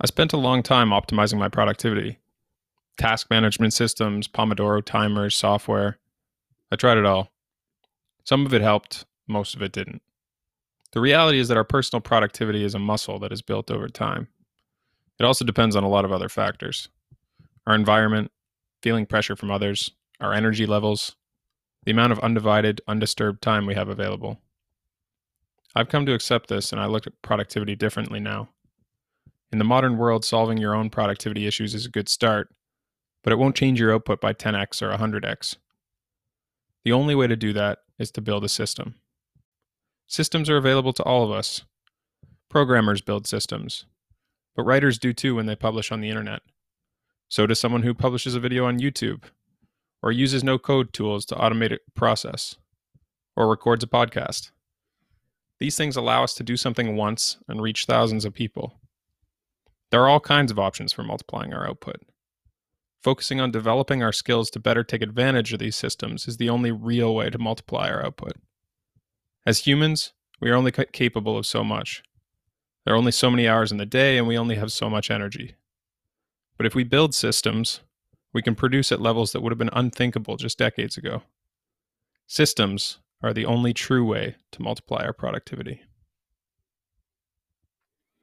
I spent a long time optimizing my productivity. Task management systems, Pomodoro timers, software. I tried it all. Some of it helped, most of it didn't. The reality is that our personal productivity is a muscle that is built over time. It also depends on a lot of other factors our environment, feeling pressure from others, our energy levels, the amount of undivided, undisturbed time we have available. I've come to accept this and I look at productivity differently now. In the modern world, solving your own productivity issues is a good start, but it won't change your output by 10x or 100x. The only way to do that is to build a system. Systems are available to all of us. Programmers build systems, but writers do too when they publish on the internet. So does someone who publishes a video on YouTube, or uses no code tools to automate a process, or records a podcast. These things allow us to do something once and reach thousands of people. There are all kinds of options for multiplying our output. Focusing on developing our skills to better take advantage of these systems is the only real way to multiply our output. As humans, we are only capable of so much. There are only so many hours in the day, and we only have so much energy. But if we build systems, we can produce at levels that would have been unthinkable just decades ago. Systems are the only true way to multiply our productivity.